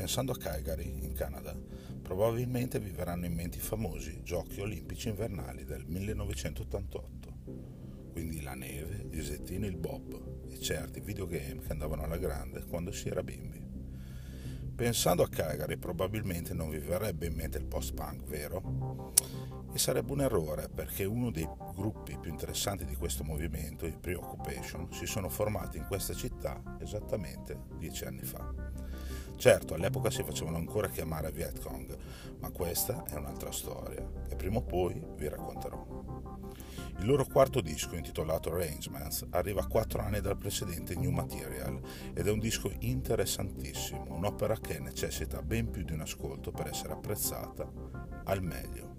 Pensando a Calgary, in Canada, probabilmente vi verranno in mente i famosi Giochi Olimpici Invernali del 1988. Quindi la neve, il zettino e il bob e certi videogame che andavano alla grande quando si era bimbi. Pensando a Calgary probabilmente non vi verrebbe in mente il post-punk, vero? E sarebbe un errore perché uno dei gruppi più interessanti di questo movimento, i Preoccupation, si sono formati in questa città esattamente dieci anni fa. Certo, all'epoca si facevano ancora chiamare Vietcong, ma questa è un'altra storia che prima o poi vi racconterò. Il loro quarto disco, intitolato Arrangements, arriva a quattro anni dal precedente New Material ed è un disco interessantissimo, un'opera che necessita ben più di un ascolto per essere apprezzata al meglio,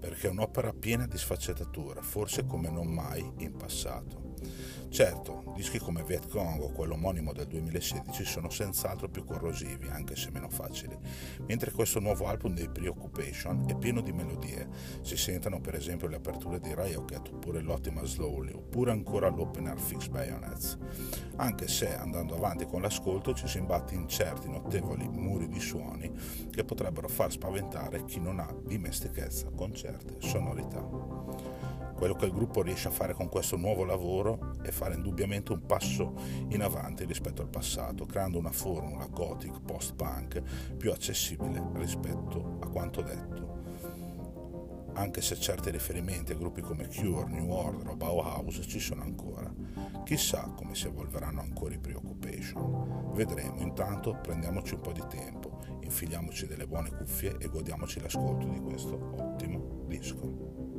perché è un'opera piena di sfaccettature, forse come non mai in passato. Certo, dischi come Vietcong o quello omonimo del 2016 sono senz'altro più corrosivi, anche se meno facili, mentre questo nuovo album dei Preoccupation è pieno di melodie. Si sentono per esempio le aperture di Ryoket oppure l'ottima Slowly, oppure ancora l'opener Fix Bayonets. Anche se andando avanti con l'ascolto ci si imbatte in certi notevoli muri di suoni che potrebbero far spaventare chi non ha dimestichezza con certe sonorità. Quello che il gruppo riesce a fare con questo nuovo lavoro è fare indubbiamente un passo in avanti rispetto al passato, creando una formula gothic post-punk più accessibile rispetto a quanto detto. Anche se certi riferimenti a gruppi come Cure, New Order o Bauhaus ci sono ancora. Chissà come si evolveranno ancora i Preoccupation. Vedremo, intanto prendiamoci un po' di tempo, infiliamoci delle buone cuffie e godiamoci l'ascolto di questo ottimo disco.